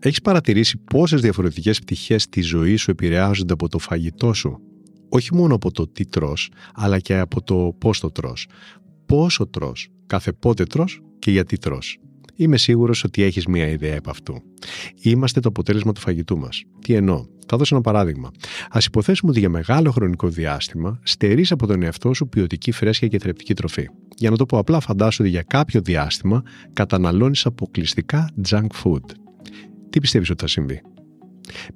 Έχεις παρατηρήσει πόσες διαφορετικές πτυχές της ζωής σου επηρεάζονται από το φαγητό σου; Όχι μόνο από το τι τρως, αλλά και από το πώς το τρως. Πόσο τρως, κάθε πότε τρως και γιατί τρως. Είμαι σίγουρος ότι έχεις μία ιδέα από αυτού. Είμαστε το αποτέλεσμα του φαγητού μας. Τι εννοώ; Θα δώσω ένα παράδειγμα. Α υποθέσουμε ότι για μεγάλο χρονικό διάστημα στερείς από τον εαυτό σου ποιοτική φρέσκια και θρεπτική τροφή. Για να το πω απλά, φαντάσου ότι για κάποιο διάστημα καταναλώνεις αποκλειστικά junk food. Τι πιστεύεις ότι θα συμβεί;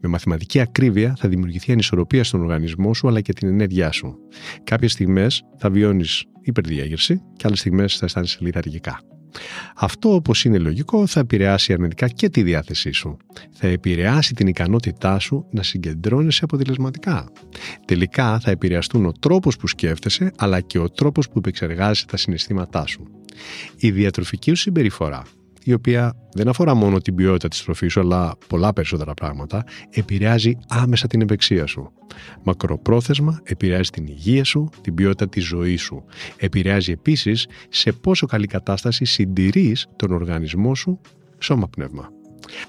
Με μαθηματική ακρίβεια θα δημιουργηθεί ανισορροπία στον οργανισμό σου αλλά και την ενέργειά σου. Κάποιες στιγμές θα βιώνεις υπερδιέγερση και άλλες στιγμές θα αισθάνεσαι λιθαργικά. Αυτό όπως είναι λογικό θα επηρεάσει αρνητικά και τη διάθεσή σου. Θα επηρεάσει την ικανότητά σου να συγκεντρώνεσαι αποτελεσματικά. Τελικά θα επηρεαστούν ο τρόπος που σκέφτεσαι αλλά και ο τρόπος που επεξεργάζεσαι τα συναισθήματά σου. Η διατροφική σου συμπεριφορά η οποία δεν αφορά μόνο την ποιότητα της τροφής σου, αλλά πολλά περισσότερα πράγματα, επηρεάζει άμεσα την ευεξία σου. Μακροπρόθεσμα επηρεάζει την υγεία σου, την ποιότητα της ζωής σου. Επηρεάζει επίσης σε πόσο καλή κατάσταση συντηρείς τον οργανισμό σου σώμα-πνεύμα.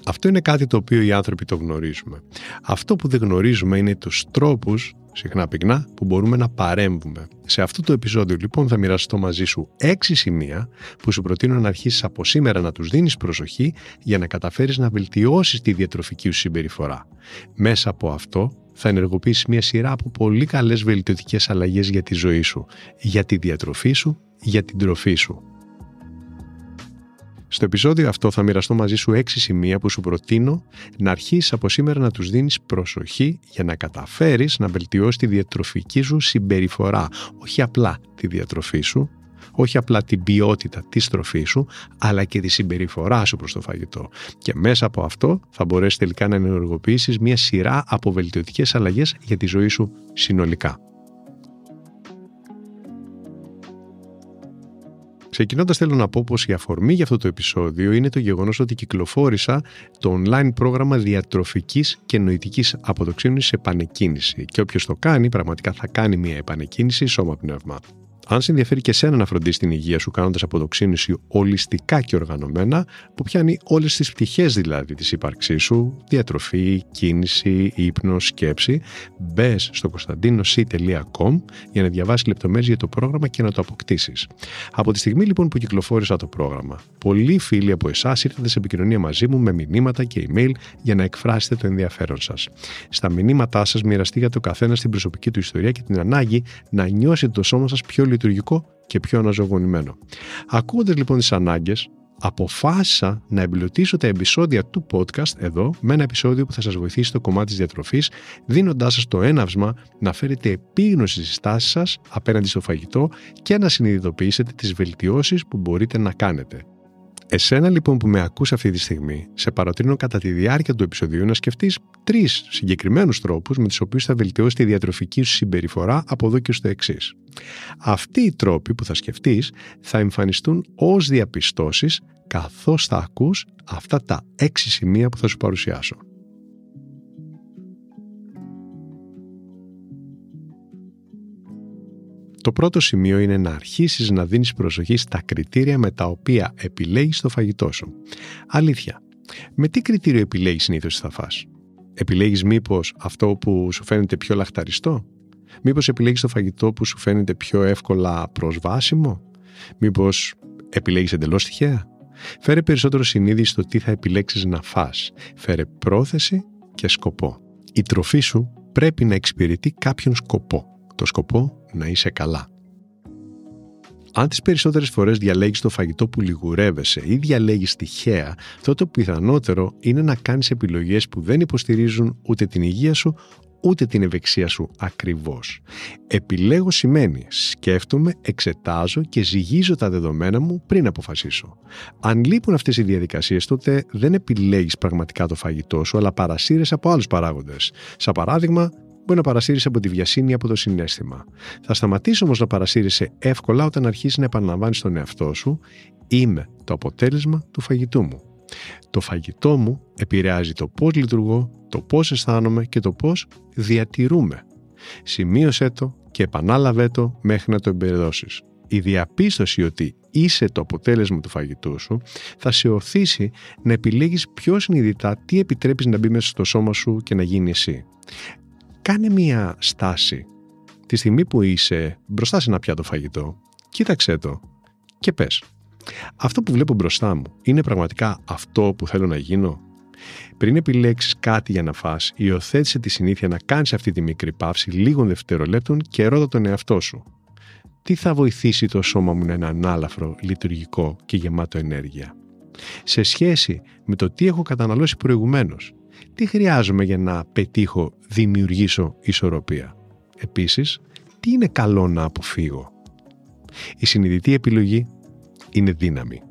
Αυτό είναι κάτι το οποίο οι άνθρωποι το γνωρίζουμε. Αυτό που δεν γνωρίζουμε είναι τους τρόπους συχνά πυκνά, που μπορούμε να παρέμβουμε. Σε αυτό το επεισόδιο λοιπόν θα μοιραστώ μαζί σου έξι σημεία που σου προτείνω να αρχίσεις από σήμερα να τους δίνεις προσοχή για να καταφέρεις να βελτιώσεις τη διατροφική σου συμπεριφορά. Μέσα από αυτό θα ενεργοποιήσεις μια σειρά από πολύ καλές βελτιωτικές αλλαγές για τη ζωή σου, για τη διατροφή σου, για την τροφή σου. Στο επεισόδιο αυτό θα μοιραστώ μαζί σου έξι σημεία που σου προτείνω να αρχίσεις από σήμερα να τους δίνεις προσοχή για να καταφέρεις να βελτιώσεις τη διατροφική σου συμπεριφορά. Όχι απλά τη διατροφή σου, όχι απλά την ποιότητα της τροφής σου, αλλά και τη συμπεριφορά σου προς το φαγητό. Και μέσα από αυτό θα μπορέσεις τελικά να ενεργοποιήσεις μια σειρά από βελτιωτικές αλλαγές για τη ζωή σου συνολικά. Ξεκινώντας, θέλω να πω πως η αφορμή για αυτό το επεισόδιο είναι το γεγονός ότι κυκλοφόρησα το online πρόγραμμα διατροφικής και νοητικής αποτοξίνηση σε επανεκκίνηση. Και όποιος το κάνει, πραγματικά θα κάνει μια επανεκκίνηση σώμα-πνεύμα. Αν σε ενδιαφέρει και εσένα να φροντίσεις την υγεία σου κάνοντας αποδοξίνηση ολιστικά και οργανωμένα, που πιάνει όλες τις πτυχές δηλαδή της ύπαρξής σου, διατροφή, κίνηση, ύπνος, σκέψη, μπες στο κωνσταντίνο.com για να διαβάσεις λεπτομέρειες για το πρόγραμμα και να το αποκτήσεις. Από τη στιγμή λοιπόν που κυκλοφόρησα το πρόγραμμα, πολλοί φίλοι από εσάς ήρθατε σε επικοινωνία μαζί μου με μηνύματα και email για να εκφράσετε το ενδιαφέρον σας. Στα μηνύματά σας μοιραστήκατε ο καθένα την προσωπική του ιστορία και την ανάγκη να νιώσετε το σώμα σας πιο λειτουργικό και πιο αναζωογονημένο. Ακούγοντας λοιπόν τις ανάγκες, αποφάσισα να εμπλουτίσω τα επεισόδια του podcast εδώ με ένα επεισόδιο που θα σας βοηθήσει στο κομμάτι της διατροφής δίνοντάς σας το έναυσμα να φέρετε επίγνωση στις στάσεις σας απέναντι στο φαγητό και να συνειδητοποιήσετε τις βελτιώσεις που μπορείτε να κάνετε. Εσένα λοιπόν που με ακούς αυτή τη στιγμή, σε παροτρύνω κατά τη διάρκεια του επεισοδίου να σκεφτείς τρεις συγκεκριμένους τρόπους με τους οποίους θα βελτιώσεις τη διατροφική σου συμπεριφορά από εδώ και στο εξής. Αυτοί οι τρόποι που θα σκεφτείς θα εμφανιστούν ως διαπιστώσεις καθώς θα ακούς αυτά τα έξι σημεία που θα σου παρουσιάσω. Το πρώτο σημείο είναι να αρχίσεις να δίνεις προσοχή στα κριτήρια με τα οποία επιλέγεις το φαγητό σου. Αλήθεια, με τι κριτήριο επιλέγεις συνήθως θα φας; Επιλέγεις μήπως αυτό που σου φαίνεται πιο λαχταριστό; Μήπως επιλέγεις το φαγητό που σου φαίνεται πιο εύκολα προσβάσιμο; Μήπως επιλέγεις εντελώς τυχαία; Φέρε περισσότερο συνείδηση στο τι θα επιλέξεις να φας. Φέρε πρόθεση και σκοπό. Η τροφή σου πρέπει να εξυπηρετεί κάποιον σκοπό. Το σκοπό να είσαι καλά. Αν τις περισσότερες φορές διαλέγεις το φαγητό που λιγουρεύεσαι ή διαλέγεις τυχαία, τότε το πιθανότερο είναι να κάνεις επιλογές που δεν υποστηρίζουν ούτε την υγεία σου, ούτε την ευεξία σου ακριβώς. Επιλέγω σημαίνει σκέφτομαι, εξετάζω και ζυγίζω τα δεδομένα μου πριν αποφασίσω. Αν λείπουν αυτές οι διαδικασίες τότε δεν επιλέγεις πραγματικά το φαγητό σου αλλά παρασύρεσαι από άλλους παράγοντες. Σαν παράδειγμα μπορεί να παρασύρεσαι από τη βιασύνη ή από το συνέστημα. Θα σταματήσει όμως να παρασύρεσαι εύκολα όταν αρχίσει να επαναλαμβάνεις τον εαυτό σου Είμαι το αποτέλεσμα του φαγητού μου. Το φαγητό μου επηρεάζει το πώς λειτουργώ, το πώς αισθάνομαι και το πώς διατηρούμε. Σημείωσέ το και επανάλαβε το μέχρι να το εμπεριδώσεις. Η διαπίστωση ότι είσαι το αποτέλεσμα του φαγητού σου θα σε οθήσει να επιλέγεις πιο συνειδητά τι επιτρέπεις να μπει μέσα στο σώμα σου και να γίνει εσύ. Κάνε μία στάση τη στιγμή που είσαι μπροστά σε ένα πιάτο φαγητό, κοίταξέ το και πες αυτό που βλέπω μπροστά μου είναι πραγματικά αυτό που θέλω να γίνω; Πριν επιλέξεις κάτι για να φας, υιοθέτησε τη συνήθεια να κάνεις αυτή τη μικρή παύση λίγων δευτερολέπτων και ρώτα τον εαυτό σου. Τι θα βοηθήσει το σώμα μου να είναι ανάλαφρο, λειτουργικό και γεμάτο ενέργεια; Σε σχέση με το τι έχω καταναλώσει προηγουμένως, τι χρειάζομαι για να πετύχω, δημιουργήσω ισορροπία; Επίσης, τι είναι καλό να αποφύγω; Η συνειδητή επιλογή είναι δύναμη.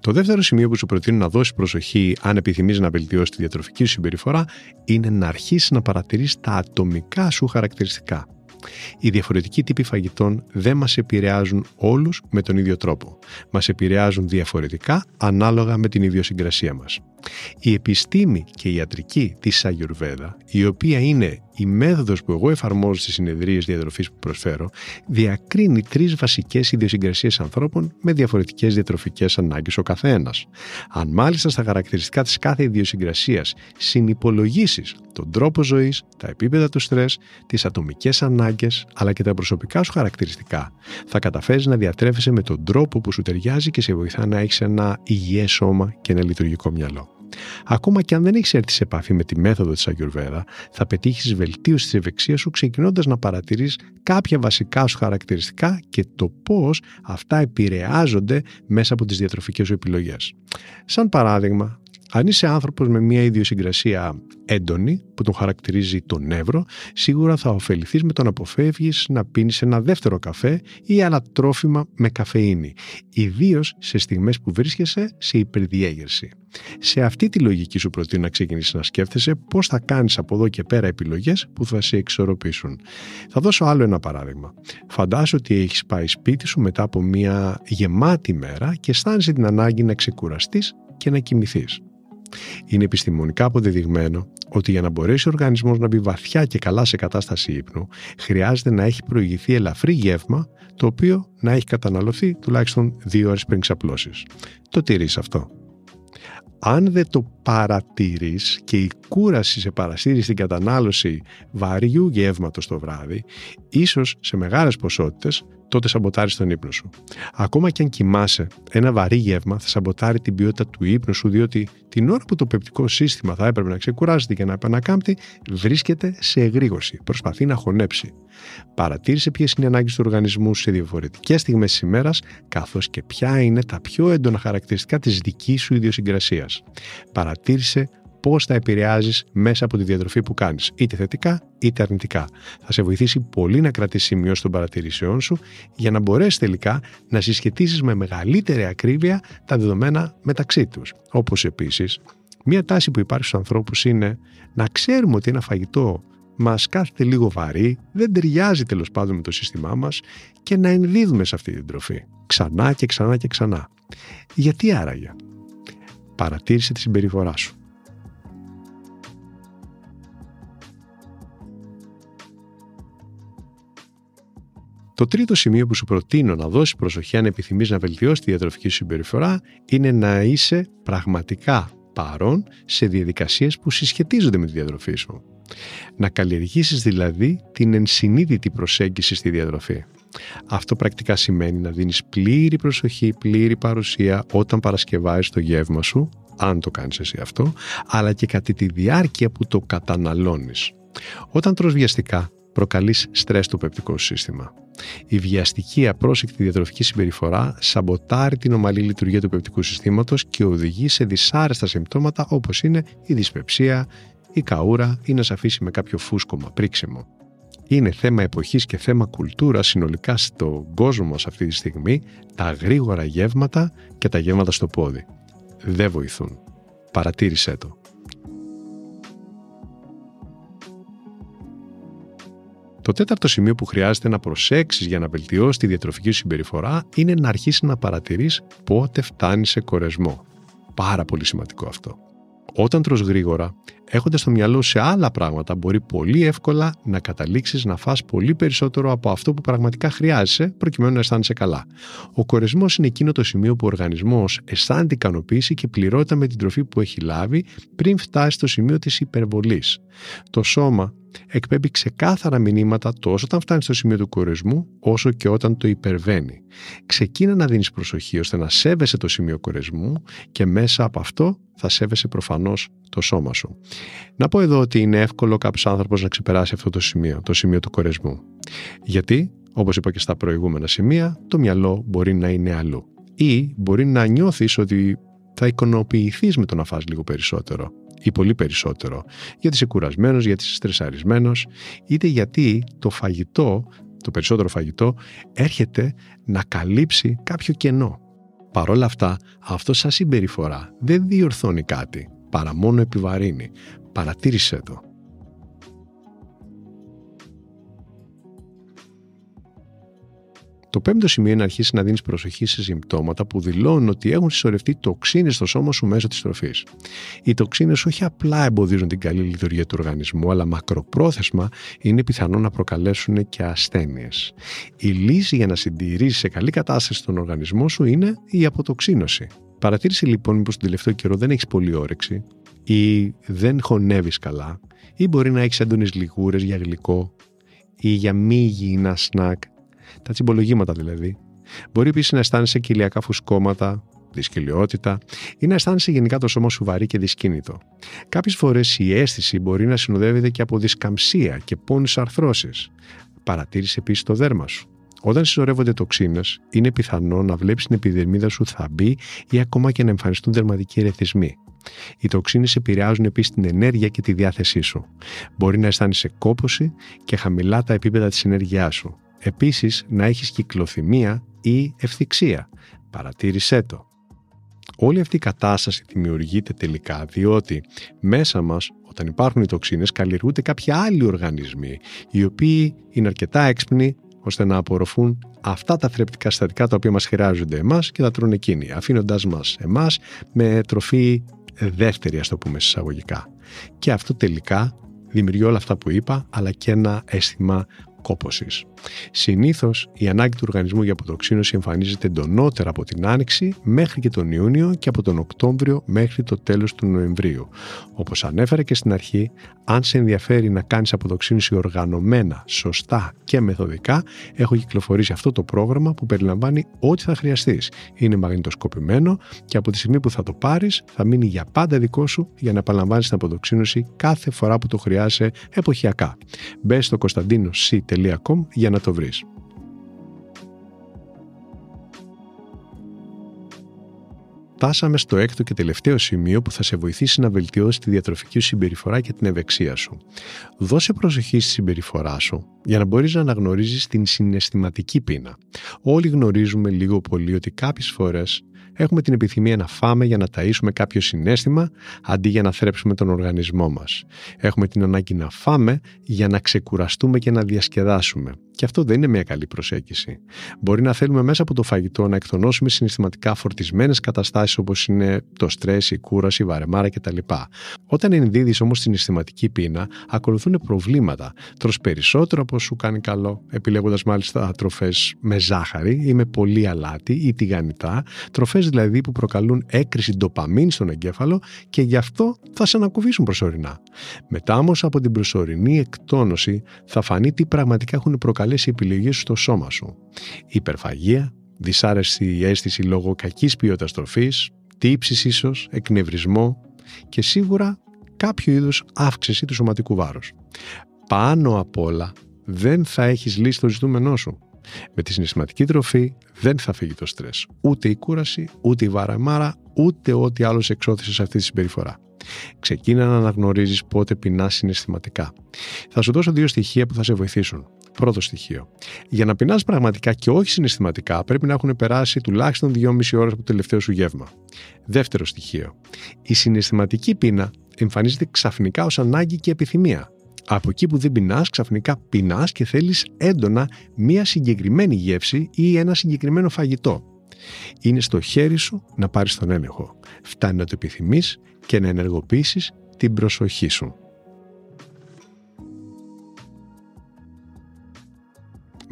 Το δεύτερο σημείο που σου προτείνω να δώσεις προσοχή αν επιθυμείς να βελτιώσεις τη διατροφική σου συμπεριφορά είναι να αρχίσεις να παρατηρείς τα ατομικά σου χαρακτηριστικά. Οι διαφορετικοί τύποι φαγητών δεν μας επηρεάζουν όλους με τον ίδιο τρόπο. Μας επηρεάζουν διαφορετικά ανάλογα με την ιδιοσυγκρασία μας. Η επιστήμη και η ιατρική της Αγιουρβέδα, η οποία είναι η μέθοδος που εγώ εφαρμόζω στις συνεδρίες διατροφής που προσφέρω, διακρίνει τρεις βασικές ιδιοσυγκρασίες ανθρώπων με διαφορετικές διατροφικές ανάγκες ο καθένας. Αν μάλιστα στα χαρακτηριστικά της κάθε ιδιοσυγκρασίας συνυπολογίσεις τον τρόπο ζωής, τα επίπεδα του στρες, τις ατομικές ανάγκες αλλά και τα προσωπικά σου χαρακτηριστικά, θα καταφέρεις να διατρέφεσαι με τον τρόπο που σου ταιριάζει και σε βοηθά να έχεις ένα υγιές σώμα και ένα λειτουργικό μυαλό. Ακόμα και αν δεν έχεις έρθει σε επαφή με τη μέθοδο της Αγιουρβέδα, θα πετύχεις βελτίωση της ευεξίας σου ξεκινώντας να παρατηρείς κάποια βασικά σου χαρακτηριστικά και το πώς αυτά επηρεάζονται μέσα από τις διατροφικές σου επιλογές. Σαν παράδειγμα, αν είσαι άνθρωπος με μια ιδιοσυγκρασία έντονη που τον χαρακτηρίζει το νεύρο, σίγουρα θα ωφεληθείς με το να αποφεύγεις να πίνεις ένα δεύτερο καφέ ή άλλα τρόφιμα με καφεΐνη, ιδίως σε στιγμές που βρίσκεσαι σε υπερδιέγερση. Σε αυτή τη λογική σου προτείνω να ξεκινήσεις να σκέφτεσαι πώς θα κάνεις από εδώ και πέρα επιλογές που θα σε εξορροπήσουν. Θα δώσω άλλο ένα παράδειγμα. Φαντάσου ότι έχεις πάει σπίτι σου μετά από μια γεμάτη μέρα και αισθάνεσαι την ανάγκη να ξεκουραστείς και να κοιμηθείς. Είναι επιστημονικά αποδεδειγμένο ότι για να μπορέσει ο οργανισμός να μπει βαθιά και καλά σε κατάσταση ύπνου, χρειάζεται να έχει προηγηθεί ελαφρύ γεύμα, το οποίο να έχει καταναλωθεί τουλάχιστον δύο ώρες πριν ξαπλώσεις. Το τηρείς αυτό. Αν δεν το παρατηρείς και η κούραση σε παρασύρει στην κατανάλωση βαριού γεύματος το βράδυ, ίσως σε μεγάλες ποσότητες τότε σαμποτάρεις τον ύπνο σου. Ακόμα και αν κοιμάσαι, ένα βαρύ γεύμα θα σαμποτάρει την ποιότητα του ύπνου σου, διότι την ώρα που το πεπτικό σύστημα θα έπρεπε να ξεκουράζεται και να επανακάμπτει, βρίσκεται σε εγρήγορση, προσπαθεί να χωνέψει. Παρατήρησε ποιες είναι οι ανάγκες του οργανισμού σε διαφορετικές στιγμές της ημέρας, καθώς και ποια είναι τα πιο έντονα χαρακτηριστικά της δικής σου ιδιοσυγκρασίας. Παρατήρησε πώς θα επηρεάζεις μέσα από τη διατροφή που κάνεις, είτε θετικά είτε αρνητικά. Θα σε βοηθήσει πολύ να κρατήσεις σημειώσεις των παρατηρήσεών σου για να μπορέσεις τελικά να συσχετίσει με μεγαλύτερη ακρίβεια τα δεδομένα μεταξύ τους. Όπως επίσης, μία τάση που υπάρχει στους ανθρώπους είναι να ξέρουμε ότι ένα φαγητό μας κάθεται λίγο βαρύ, δεν ταιριάζει τέλος πάντων με το σύστημά μας και να ενδίδουμε σε αυτή την τροφή. Ξανά και ξανά και ξανά. Γιατί άραγε; Παρατήρησε τη συμπεριφορά σου. Το τρίτο σημείο που σου προτείνω να δώσεις προσοχή αν επιθυμείς να βελτιώσεις τη διατροφική σου συμπεριφορά είναι να είσαι πραγματικά παρόν σε διαδικασίες που συσχετίζονται με τη διατροφή σου. Να καλλιεργήσεις δηλαδή την ενσυνείδητη προσέγγιση στη διατροφή. Αυτό πρακτικά σημαίνει να δίνεις πλήρη προσοχή, πλήρη παρουσία όταν παρασκευάζεις το γεύμα σου, αν το κάνεις εσύ αυτό, αλλά και κατά τη διάρκεια που το καταναλώνεις. Όταν τρως βιαστικά, προκαλείς στρες στο πεπτικό σύστημα. Η βιαστική απρόσεκτη διατροφική συμπεριφορά σαμποτάρει την ομαλή λειτουργία του πεπτικού συστήματος και οδηγεί σε δυσάρεστα συμπτώματα όπως είναι η δυσπεψία, η καούρα ή να σε αφήσει με κάποιο φούσκωμα, πρίξιμο. Είναι θέμα εποχής και θέμα κουλτούρας συνολικά στον κόσμο μας αυτή τη στιγμή τα γρήγορα γεύματα και τα γεύματα στο πόδι. Δεν βοηθούν. Παρατήρησέ το. Το τέταρτο σημείο που χρειάζεται να προσέξεις για να βελτιώσεις τη διατροφική σου συμπεριφορά είναι να αρχίσεις να παρατηρείς πότε φτάνει σε κορεσμό. Πάρα πολύ σημαντικό αυτό. Όταν τρως γρήγορα, έχοντας στο μυαλό σε άλλα πράγματα, μπορεί πολύ εύκολα να καταλήξεις να φας πολύ περισσότερο από αυτό που πραγματικά χρειάζεσαι προκειμένου να αισθάνεσαι καλά. Ο κορεσμός είναι εκείνο το σημείο που ο οργανισμός αισθάνεται ικανοποίηση και πληρότητα με την τροφή που έχει λάβει πριν φτάσει στο σημείο της υπερβολής. Το σώμα εκπέμπει ξεκάθαρα μηνύματα τόσο όταν φτάνει στο σημείο του κορεσμού, όσο και όταν το υπερβαίνει. Ξεκίνα να δίνεις προσοχή ώστε να σέβεσαι το σημείο κορεσμού και μέσα από αυτό θα σέβεσαι προφανώς το σώμα σου. Να πω εδώ ότι είναι εύκολο κάποιος άνθρωπος να ξεπεράσει αυτό το σημείο, το σημείο του κορεσμού. Γιατί, όπως είπα και στα προηγούμενα σημεία, το μυαλό μπορεί να είναι αλλού. Ή μπορεί να νιώθεις ότι θα εικονοποιηθείς με το να φας λίγο περισσότερο ή πολύ περισσότερο. Γιατί είσαι κουρασμένος, γιατί είσαι στρεσαρισμένος, είτε γιατί το φαγητό, το περισσότερο φαγητό, έρχεται να καλύψει κάποιο κενό. Παρ' όλα αυτά, αυτό σαν συμπεριφορά δεν διορθώνει κάτι, παρά μόνο επιβαρύνει. Παρατήρησέ το. Το πέμπτο σημείο είναι να αρχίσεις να δίνεις προσοχή σε συμπτώματα που δηλώνουν ότι έχουν συσσωρευτεί τοξίνες στο σώμα σου μέσω της τροφής. Οι τοξίνες όχι απλά εμποδίζουν την καλή λειτουργία του οργανισμού, αλλά μακροπρόθεσμα είναι πιθανό να προκαλέσουν και ασθένειες. Η λύση για να συντηρήσεις σε καλή κατάσταση τον οργανισμό σου είναι η αποτοξίνωση. Παρατήρησε λοιπόν μήπως τον τελευταίο καιρό δεν έχεις πολύ όρεξη ή δεν χωνεύεις καλά ή μπορεί να έχεις έντονες λιγούρες για γλυκό ή για μη υγιεινά σνακ τα τσιμπολογήματα δηλαδή. Μπορεί επίσης να αισθάνεσαι κοιλιακά φουσκώματα, δυσκυλιότητα ή να αισθάνεσαι γενικά το σώμα σου βαρύ και δυσκίνητο. Κάποιες φορές η αίσθηση μπορεί να συνοδεύεται και από δισκαμψία και πόνους αρθρώσεις. Παρατήρησε επίσης το δέρμα σου. Όταν συσσωρεύονται τοξίνες, είναι πιθανό να βλέπεις την επιδερμίδα σου θαμπή ή ακόμα και να εμφανιστούν δερματικοί ερεθισμοί. Οι τοξίνες επηρεάζουν επίσης την ενέργεια και τη διάθεσή σου. Μπορεί να αισθάνεσαι κόποση και χαμηλά τα επίπεδα της ενέργειάς σου. Επίσης να έχεις κυκλοθυμία ή ευθυξία. Παρατήρησέ το. Όλη αυτή η κατάσταση δημιουργείται τελικά διότι μέσα μας όταν υπάρχουν οι τοξίνες καλλιεργούνται κάποιοι άλλοι οργανισμοί οι οποίοι είναι αρκετά έξυπνοι ώστε να απορροφούν αυτά τα θρεπτικά συστατικά τα οποία μας χρειάζονται εμάς και τα τρώνε εκείνοι αφήνοντάς μας εμάς με τροφή δεύτερη ας το πούμε εισαγωγικά. Και αυτό τελικά δημιουργεί όλα αυτά που είπα αλλά και ένα αίσθημα κόπωσης. Συνήθως η ανάγκη του οργανισμού για αποτοξίνωση εμφανίζεται εντονότερα από την Άνοιξη μέχρι και τον Ιούνιο και από τον Οκτώβριο μέχρι το τέλος του Νοεμβρίου. Όπως ανέφερα και στην αρχή, αν σε ενδιαφέρει να κάνεις αποτοξίνωση οργανωμένα, σωστά και μεθοδικά, έχω κυκλοφορήσει αυτό το πρόγραμμα που περιλαμβάνει ό,τι θα χρειαστείς. Είναι μαγνητοσκοπημένο και από τη στιγμή που θα το πάρεις, θα μείνει για πάντα δικό σου για να επαναλαμβάνεις την αποτοξίνωση κάθε φορά που το χρειάζεσαι εποχιακά. Μπες στο κωνσταντίνο.com για να το βρεις. Φτάσαμε στο έκτο και τελευταίο σημείο που θα σε βοηθήσει να βελτιώσεις τη διατροφική σου συμπεριφορά και την ευεξία σου. Δώσε προσοχή στη συμπεριφορά σου για να μπορείς να αναγνωρίζεις την συναισθηματική πείνα. Όλοι γνωρίζουμε λίγο πολύ ότι κάποιες φορές έχουμε την επιθυμία να φάμε για να ταΐσουμε κάποιο συνέστημα αντί για να θρέψουμε τον οργανισμό μας. Έχουμε την ανάγκη να φάμε για να ξεκουραστούμε και να διασκεδάσουμε. Και αυτό δεν είναι μια καλή προσέγγιση. Μπορεί να θέλουμε μέσα από το φαγητό να εκτονώσουμε συναισθηματικά φορτισμένες καταστάσεις όπως είναι το στρες, η κούραση, η βαρεμάρα κτλ. Όταν ενδίδει όμως την συναισθηματική πείνα, ακολουθούν προβλήματα. Τρως περισσότερο από σου κάνει καλό, επιλέγοντας μάλιστα τροφές με ζάχαρη ή με πολύ αλάτι ή τηγανιτά, τροφές δηλαδή που προκαλούν έκρηση ντοπαμίν στον εγκέφαλο και γι' αυτό θα σε ανακουβήσουν προσωρινά. Μετά όμως από την προσωρινή εκτόνωση θα φανεί τι πραγματικά έχουν προκαλέσει οι επιλογές στο σώμα σου. Υπερφαγία, δυσάρεστη αίσθηση λόγω κακής ποιότητας τροφής, τύψεις ίσως, εκνευρισμό και σίγουρα κάποιο είδους αύξηση του σωματικού βάρους. Πάνω απ' όλα, δεν θα έχεις λύσει το ζητούμενό σου. Με τη συναισθηματική τροφή δεν θα φύγει το στρες. Ούτε η κούραση, ούτε η βαραμάρα, ούτε ό,τι άλλο σε εξώθησε σε αυτή τη συμπεριφορά. Ξεκίνα να αναγνωρίζεις πότε πεινάς συναισθηματικά. Θα σου δώσω δύο στοιχεία που θα σε βοηθήσουν. Πρώτο στοιχείο. Για να πεινάς πραγματικά και όχι συναισθηματικά, πρέπει να έχουν περάσει τουλάχιστον 2,5 ώρες από το τελευταίο σου γεύμα. Δεύτερο στοιχείο. Η συναισθηματική πείνα εμφανίζεται ξαφνικά ως ανάγκη και επιθυμία. Από εκεί που δεν πεινάς, ξαφνικά πεινάς και θέλεις έντονα μία συγκεκριμένη γεύση ή ένα συγκεκριμένο φαγητό. Είναι στο χέρι σου να πάρεις τον έλεγχο. Φτάνει να το επιθυμείς και να ενεργοποιήσεις την προσοχή σου.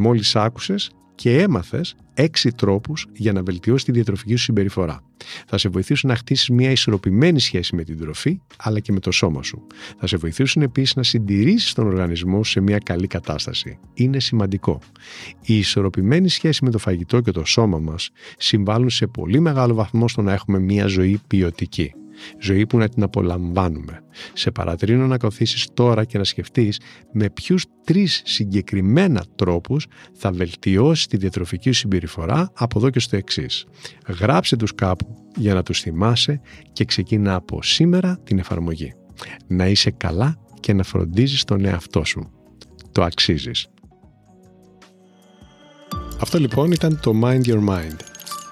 Μόλις άκουσες και έμαθες έξι τρόπους για να βελτιώσεις τη διατροφική σου συμπεριφορά. Θα σε βοηθήσουν να χτίσεις μια ισορροπημένη σχέση με την τροφή αλλά και με το σώμα σου. Θα σε βοηθήσουν επίσης να συντηρήσεις τον οργανισμό σε μια καλή κατάσταση. Είναι σημαντικό. Η ισορροπημένη σχέση με το φαγητό και το σώμα μας συμβάλλουν σε πολύ μεγάλο βαθμό στο να έχουμε μια ζωή ποιοτική. Ζωή που να την απολαμβάνουμε. Σε παρατρύνω να καθίσεις τώρα και να σκεφτείς με ποιους τρεις συγκεκριμένα τρόπους θα βελτιώσεις τη διατροφική σου συμπεριφορά από εδώ και στο εξής. Γράψε τους κάπου για να τους θυμάσαι και ξεκίνα από σήμερα την εφαρμογή. Να είσαι καλά και να φροντίζεις τον εαυτό σου. Το αξίζεις. Αυτό λοιπόν ήταν το Mind Your Mind